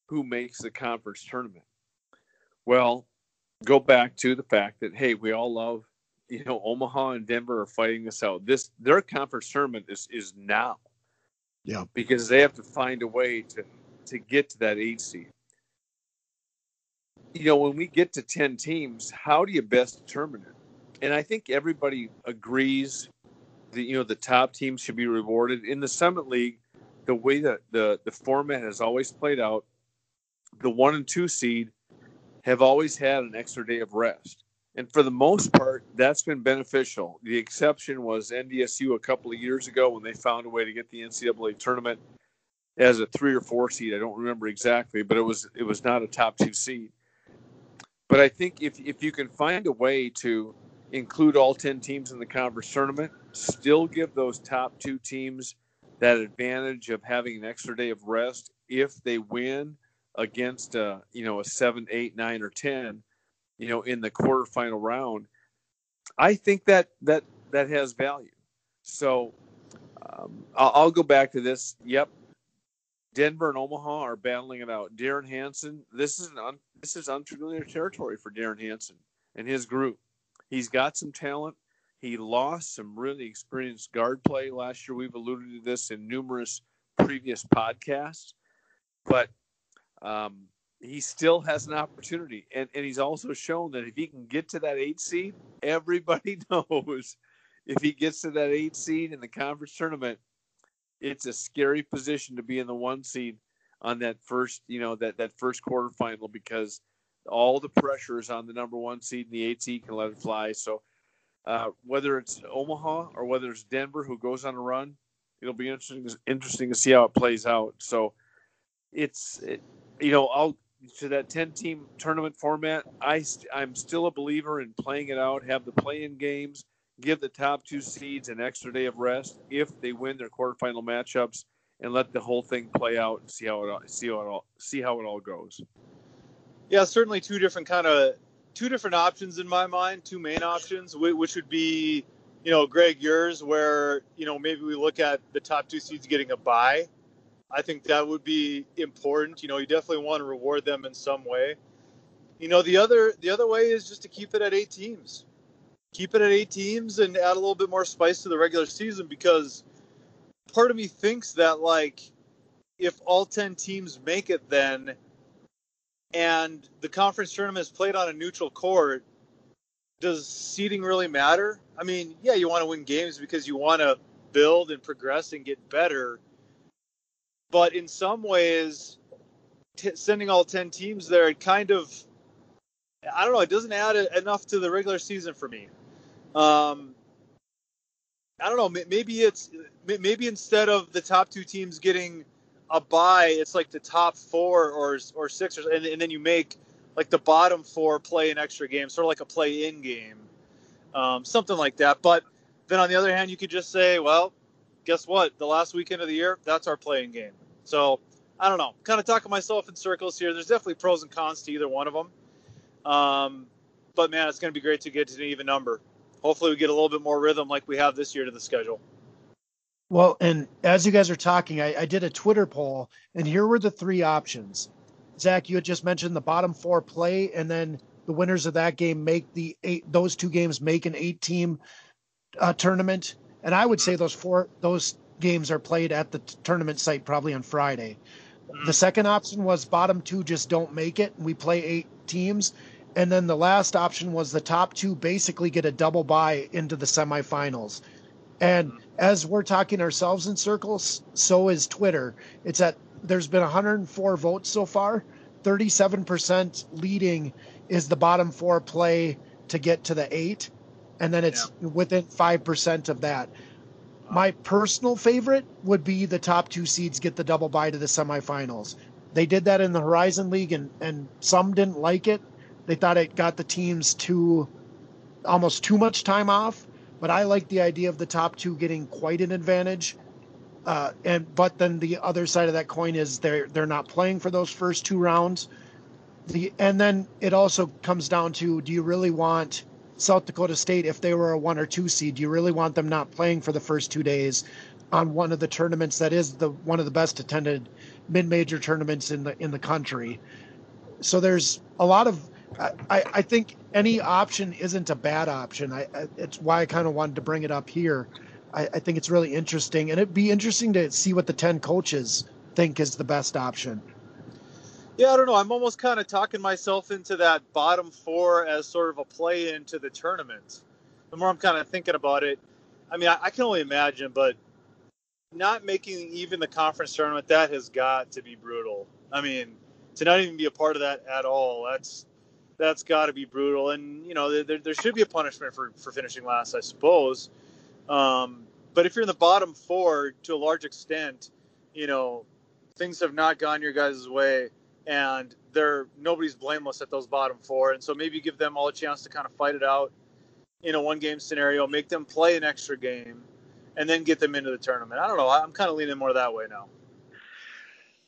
who makes the conference tournament? Well, go back to the fact that hey, we all love you know Omaha and Denver are fighting this out. This their conference tournament is is now. Yeah. Because they have to find a way to to get to that eight seed. You know, when we get to ten teams, how do you best determine it? And I think everybody agrees that you know the top teams should be rewarded in the Summit League. The way that the the format has always played out, the one and two seed have always had an extra day of rest. And for the most part, that's been beneficial. The exception was NDSU a couple of years ago when they found a way to get the NCAA tournament as a three or four seed. I don't remember exactly, but it was it was not a top two seed. But I think if if you can find a way to include all ten teams in the conference tournament, still give those top two teams that advantage of having an extra day of rest if they win against a uh, you know a seven, eight, nine, or ten, you know, in the quarterfinal round, I think that that that has value. So um, I'll, I'll, go back to this. Yep, Denver and Omaha are battling it out. Derrin Hansen, this is an un, this is unfamiliar territory for Derrin Hansen and his group. He's got some talent. He lost some really experienced guard play last year. We've alluded to this in numerous previous podcasts, but um, he still has an opportunity. And, and he's also shown that if he can get to that eight seed, everybody [LAUGHS] knows if he gets to that eight seed in the conference tournament, it's a scary position to be in the one seed on that first, you know, that, that first quarterfinal because all the pressure is on the number one seed and the eight seed can let it fly. So uh, whether it's Omaha or whether it's Denver who goes on a run, it'll be interesting interesting to see how it plays out. So it's it, you know, I'll to that 10 team tournament format. I I'm still a believer in playing it out, have the play-in games, give the top two seeds an extra day of rest if they win their quarterfinal matchups, and let the whole thing play out and see how it all, see how it all see how it all goes. Yeah, certainly two different kind of two different options in my mind. Two main options, which would be, you know, Greg, yours, where you know maybe we look at the top two seeds getting a bye I think that would be important. You know, you definitely want to reward them in some way. You know, the other the other way is just to keep it at eight teams. Keep it at eight teams and add a little bit more spice to the regular season because part of me thinks that like if all 10 teams make it then and the conference tournament is played on a neutral court, does seeding really matter? I mean, yeah, you want to win games because you want to build and progress and get better but in some ways, t- sending all 10 teams there, it kind of, I don't know, it doesn't add enough to the regular season for me. Um, I don't know. Maybe it's maybe instead of the top two teams getting a bye, it's like the top four or or six, or, and, and then you make like the bottom four play an extra game, sort of like a play-in game, um, something like that. But then on the other hand, you could just say, well, guess what? The last weekend of the year, that's our play-in game. So I don't know. Kind of talking myself in circles here. There's definitely pros and cons to either one of them. Um, but man, it's going to be great to get to an even number. Hopefully, we get a little bit more rhythm like we have this year to the schedule. Well, and as you guys are talking, I, I did a Twitter poll, and here were the three options. Zach, you had just mentioned the bottom four play, and then the winners of that game make the eight. Those two games make an eight-team uh, tournament, and I would say those four those games are played at the t- tournament site probably on Friday. The second option was bottom two just don't make it. And we play eight teams. And then the last option was the top two basically get a double bye into the semifinals. And as we're talking ourselves in circles, so is Twitter. It's at there's been 104 votes so far. 37% leading is the bottom four play to get to the eight. And then it's yeah. within 5% of that. My personal favorite would be the top two seeds get the double bye to the semifinals. They did that in the Horizon League, and, and some didn't like it. They thought it got the teams too almost too much time off. But I like the idea of the top two getting quite an advantage. Uh, and but then the other side of that coin is they're they're not playing for those first two rounds. The and then it also comes down to do you really want South Dakota State, if they were a one or two seed, do you really want them not playing for the first two days on one of the tournaments that is the one of the best attended mid-major tournaments in the in the country? So there's a lot of I, I think any option isn't a bad option. I, I it's why I kind of wanted to bring it up here. I, I think it's really interesting, and it'd be interesting to see what the ten coaches think is the best option. Yeah, I don't know. I'm almost kind of talking myself into that bottom four as sort of a play into the tournament. The more I'm kind of thinking about it, I mean, I, I can only imagine, but not making even the conference tournament, that has got to be brutal. I mean, to not even be a part of that at all, that's that's got to be brutal. And you know, there, there should be a punishment for for finishing last, I suppose. Um, but if you're in the bottom four, to a large extent, you know, things have not gone your guys' way and they're nobody's blameless at those bottom four. And so maybe give them all a chance to kind of fight it out in a one game scenario, make them play an extra game, and then get them into the tournament. I don't know. I'm kind of leaning more that way now.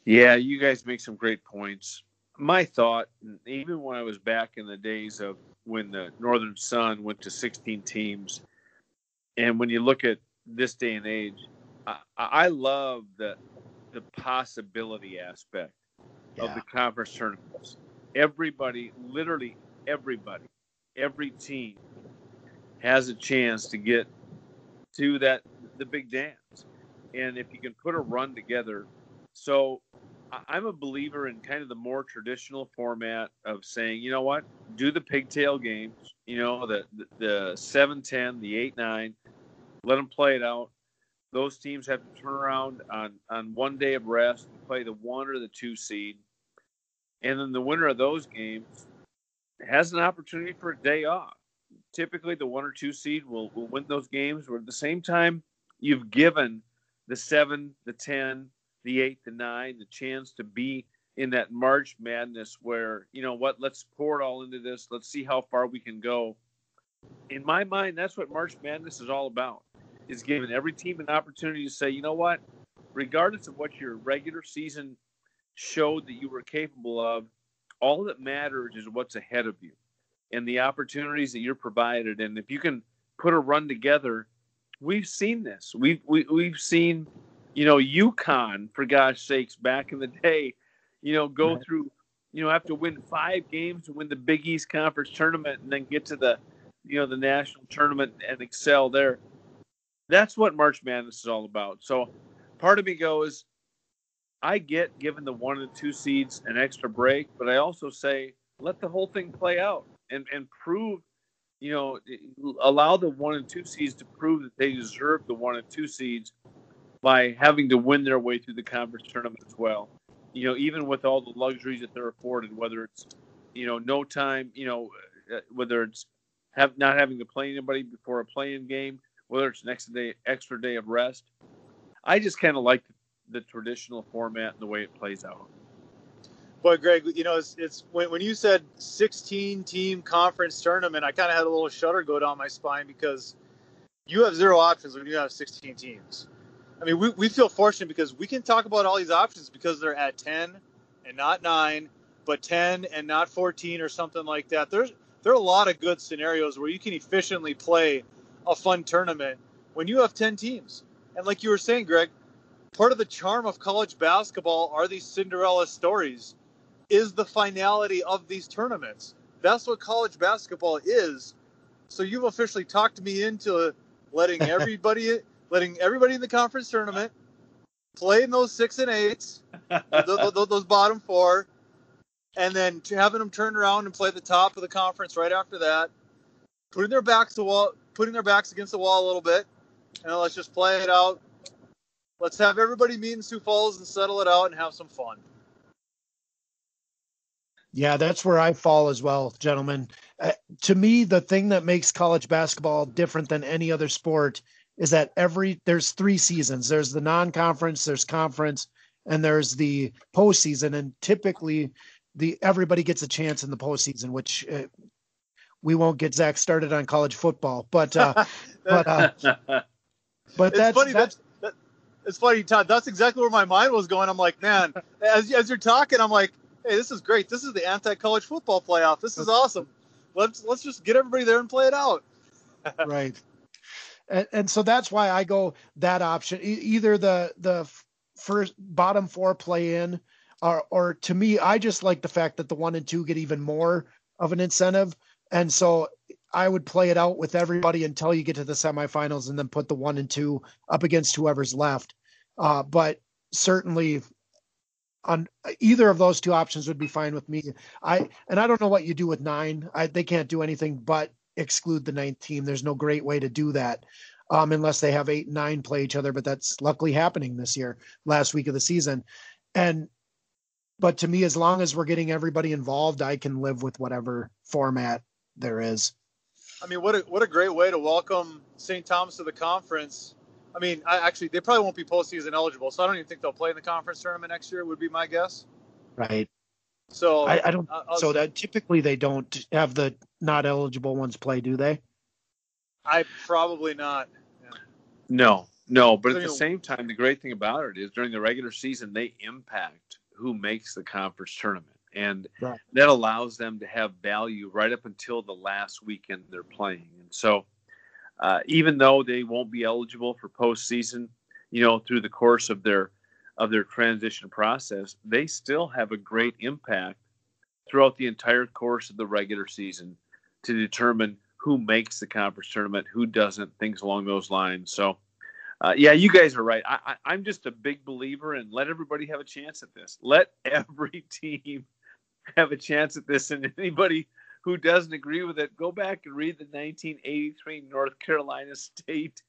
Yeah, you guys make some great points. My thought, even when I was back in the days of when the Northern Sun went to 16 teams, and when you look at this day and age, I, I love the the possibility aspect yeah. of the conference tournaments. Everybody, literally everybody, every team has a chance to get to that the big dance. And if you can put a run together, so I'm a believer in kind of the more traditional format of saying, you know what, do the pigtail games, you know, the the, the 7-10, the 8-9, let them play it out. Those teams have to turn around on, on one day of rest, play the one or the two seed. And then the winner of those games has an opportunity for a day off. Typically, the one or two seed will, will win those games, but at the same time, you've given the seven, the 10, the eight, the nine the chance to be in that March madness where, you know what, let's pour it all into this. Let's see how far we can go. In my mind, that's what March Madness is all about is giving every team an opportunity to say, you know what, regardless of what your regular season showed that you were capable of, all that matters is what's ahead of you and the opportunities that you're provided. And if you can put a run together, we've seen this. We've we, we've seen, you know, UConn for gosh sakes back in the day, you know, go right. through, you know, have to win five games to win the Big East Conference tournament and then get to the, you know, the national tournament and excel there that's what March Madness is all about. So part of me goes, I get giving the one and two seeds an extra break, but I also say let the whole thing play out and, and prove, you know, allow the one and two seeds to prove that they deserve the one and two seeds by having to win their way through the conference tournament as well. You know, even with all the luxuries that they're afforded, whether it's, you know, no time, you know, uh, whether it's have not having to play anybody before a playing game, whether it's an extra day, extra day of rest. I just kind of like the, the, traditional format and the way it plays out. Boy, Greg, you know, it's, it's when, when you said 16 team conference tournament, I kind of had a little shudder go down my spine because you have zero options when you have 16 teams. I mean, we, we feel fortunate because we can talk about all these options because they're at 10 and not 9, but 10 and not 14 or something like that. There's there are a lot of good scenarios where you can efficiently play a fun tournament when you have 10 teams. And like you were saying, Greg, part of the charm of college basketball are these Cinderella stories, is the finality of these tournaments. That's what college basketball is. So you've officially talked me into letting [LAUGHS] everybody letting everybody in the conference tournament play in those six and eights, [LAUGHS] those, those bottom four, and then having them turn around and play the top of the conference right after that, putting their backs to wall, putting their backs against the wall a little bit, and let's just play it out. Let's have everybody meet in Sioux Falls and settle it out and have some fun. Yeah, that's where I fall as well, gentlemen. Uh, to me, the thing that makes college basketball different than any other sport is that every there's three seasons. There's the non-conference, there's conference, and there's the postseason. And typically, the everybody gets a chance in the postseason, which uh, we won't get Zach started on college football, but uh, [LAUGHS] but uh, but it's that's, funny. that's That's, it's funny, Todd. That's exactly where my mind was going. I'm like, man, as as you're talking, I'm like, hey, this is great. This is the anti-college football playoff. This is awesome. Let's let's just get everybody there and play it out. right. And, and so that's why I go that option. E- either the the first bottom four play in, or or to me, I just like the fact that the one and two get even more of an incentive. And so I would play it out with everybody until you get to the semifinals, and then put the one and two up against whoever's left. Uh, but certainly, on either of those two options would be fine with me. I and I don't know what you do with nine. I, they can't do anything but exclude the ninth team. There's no great way to do that. Um, unless they have eight and nine play each other, but that's luckily happening this year, last week of the season. And but to me, as long as we're getting everybody involved, I can live with whatever format there is. I mean, what a what a great way to welcome St. Thomas to the conference. I mean, I actually they probably won't be postseason eligible, so I don't even think they'll play in the conference tournament next year. Would be my guess. Right. So I, I don't. I- I'll- so that typically they don't have the not eligible ones play, do they? I probably not. No, no. But So, at the know- same time, the great thing about it is during the regular season, they impact who makes the conference tournament. And Right. that allows them to have value right up until the last weekend they're playing. And so, uh, even though they won't be eligible for postseason, you know, through the course of their of their transition process, they still have a great impact throughout the entire course of the regular season to determine who makes the conference tournament, who doesn't, things along those lines. So, uh, yeah, you guys are right. I, I, I'm just a big believer in let everybody have a chance at this. Let [LAUGHS] every team have a chance at this, and anybody who doesn't agree with it, go back and read the 1983 North Carolina State,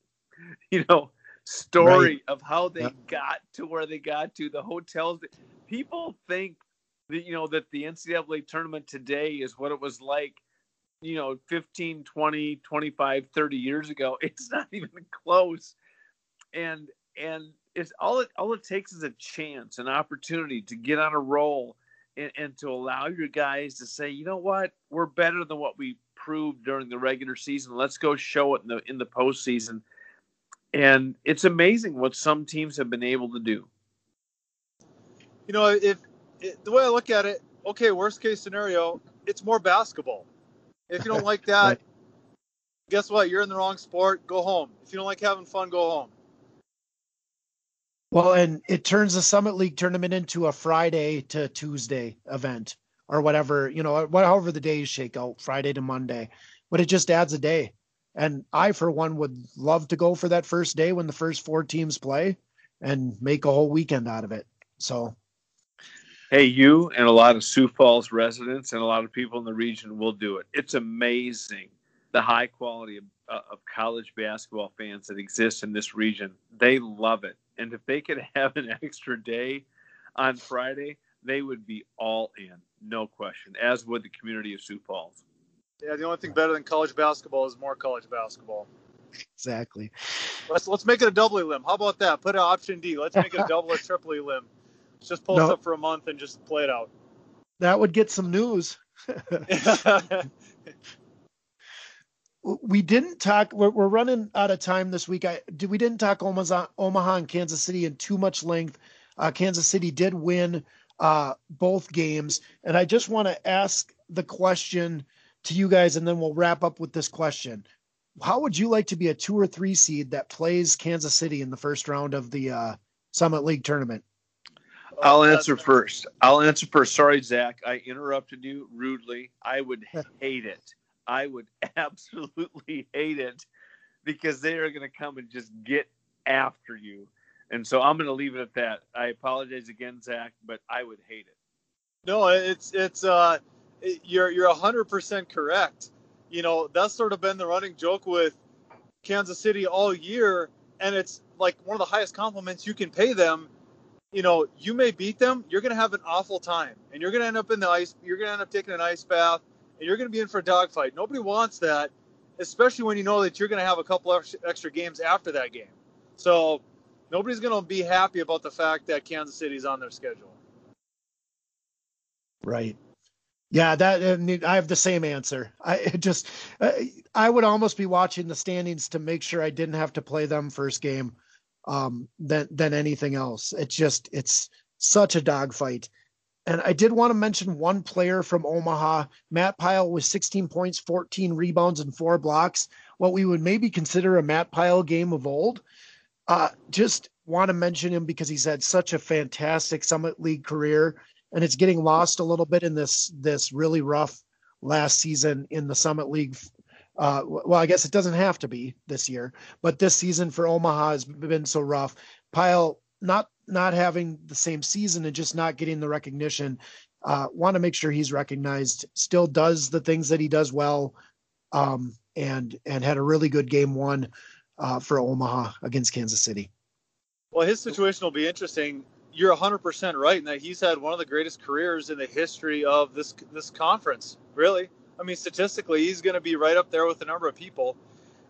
[LAUGHS] you know, story of how they Yeah. got to where they got to. The hotels. People think that you know that the NCAA tournament today is what it was like you know 15 20 25 30 years ago [LAUGHS] it's not even close. And and it's all it all it takes is a chance an opportunity to get on a roll and, and to allow your guys to say you know what? We're better than what we proved during the regular season. Let's go show it in the in the postseason. And it's amazing what some teams have been able to do. You know, if it, the way I look at it, okay, worst case scenario, it's more basketball. If you don't like that, Right. [LAUGHS] guess what? You're in the wrong sport. Go home. If you don't like having fun, go home. Well, and it turns the Summit League tournament into a Friday to Tuesday event or whatever, you know, what- however the days shake out, Friday to Monday, but it just adds a day. And I, for one, would love to go for that first day when the first four teams play and make a whole weekend out of it. So, Hey, you and a lot of Sioux Falls residents and a lot of people in the region will do it. It's amazing the high quality of, uh, of college basketball fans that exist in this region. They love it. And if they could [LAUGHS] have an extra day on Friday, they would be all in, no question, as would the community of Sioux Falls. Yeah, the only thing better than college basketball is more college basketball. exactly. Let's let's make it a double limb. How about that? Put an option D. Let's make it a [LAUGHS] double or triple limb. Just post No. up for a month and just play it out. [LAUGHS] That would get some news. [LAUGHS] we didn't talk we're, we're running out of time this week i did we didn't talk omaha, omaha and kansas city in too much length uh, kansas city did win uh, both games and i just want to ask the question to you guys and then we'll wrap up with this question how would you like to be a two or three seed that plays Kansas City in the first round of the uh, Summit League tournament? I'll answer first. I'll answer first. Sorry, Zach. I interrupted you rudely. I would [LAUGHS] hate it. I would [LAUGHS] absolutely hate it because they are going to come and just get after you. And so I'm going to leave it at that. I apologize again, Zach, but I would hate it. No, it's it's uh, you're you're hundred percent correct. You know that's sort of been the running joke with Kansas City all year, and it's like one of the highest compliments you can pay them. You know, you may beat them, you're going to have an awful time, and you're going to end up in the ice. You're going to end up taking an ice bath, and you're going to be in for a dogfight. Nobody wants that, especially when you know that you're going to have a couple extra games after that game. So nobody's going to be happy about the fact that Kansas City's on their schedule. Right. Yeah, that I have the same answer. I just I would almost be watching the standings to make sure I didn't have to play them first game um, than than anything else. It's just it's such a dogfight. And I did want to mention one player from Omaha, Matt Pile, with 16 points, 14 rebounds, and four blocks. What we would maybe consider a Matt Pile game of old. Uh, just want to mention him because he's had such a fantastic Summit League career and it's getting lost a little bit in this this really rough last season in the Summit League. Uh, well, I guess it doesn't have to be this year, but this season for Omaha has been so rough. Pile not not having the same season and just not getting the recognition. Uh, want to make sure he's recognized. Still does the things that he does well, um, and and had a really good game one uh, for Omaha against Kansas City. Well, his situation will be interesting you're 100% right in that he's had one of the greatest careers in the history of this this conference. Really, I mean, statistically, he's going to be right up there with a number of people.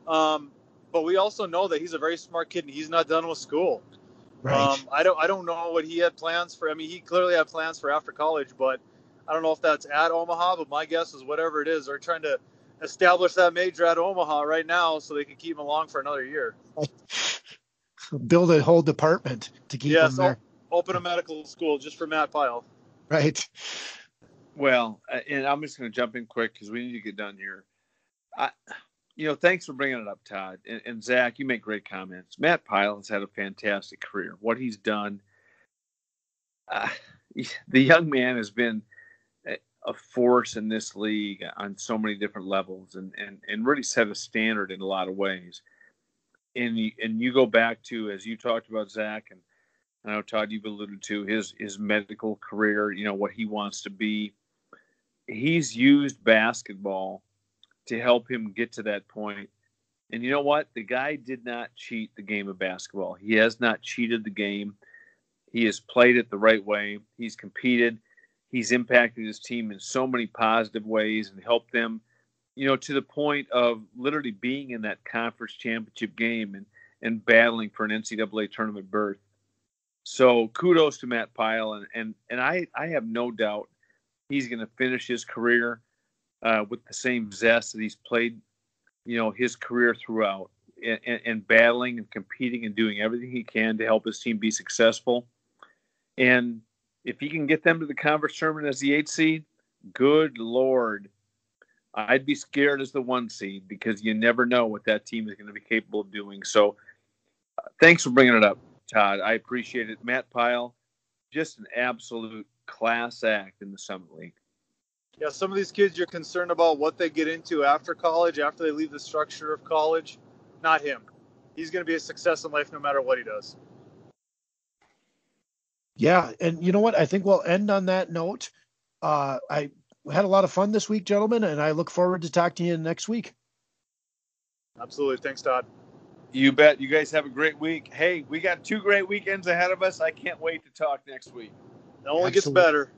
Um, but we also know that he's a very smart kid, and he's not done with school. Right. Um, I don't I don't know what he had plans for. I mean, he clearly had plans for after college, but I don't know if that's at Omaha. But my guess is whatever it is, they're trying to establish that major at Omaha right now so they can keep him along for another year. [LAUGHS] Build a whole department to keep yes, him there open a medical school just for Matt Pile. Right. Well, uh, and I'm just going to jump in quick because we need to get done here. I, you know, thanks for bringing it up, Todd and, and Zach. You make great comments. Matt Pile has had a fantastic career. What he's done, uh, [LAUGHS] the young man has been a force in this league on so many different levels, and and and really set a standard in a lot of ways. And you, and you go back to as you talked about Zach and I know Todd, you've alluded to his his medical career. You know what he wants to be. He's used basketball to help him get to that point. And you know what? The guy did not cheat the game of basketball. He has not cheated the game. He has played it the right way. He's competed. He's impacted his team in so many positive ways and helped them, you know, to the point of literally being in that conference championship game and, and battling for an NCAA tournament berth. So kudos to Matt Pile, and and and I I have no doubt he's going to finish his career uh, with the same zest that he's played, you know, his career throughout, and, and, and, battling and competing and doing everything he can to help his team be successful. And if he can get them to the conference tournament as the eight seed, good lord, I'd be scared as the one seed because you never know what that team is going to be capable of doing. So, uh, thanks for bringing it up. Todd. I appreciate it. Matt Pile, just an absolute class act in the Summit League. Yeah, some of these kids you're concerned about what they get into after college, after they leave the structure of college. Not him. He's going to be a success in life no matter what he does. Yeah, and you know what? I think we'll end on that note. Uh, I had a lot of fun this week, gentlemen, and I look forward to talking to you next week. Absolutely. Thanks, Todd. You bet. You guys have a great week. Hey, we got two great weekends ahead of us. I can't wait to talk next week. It only Absolutely. gets better.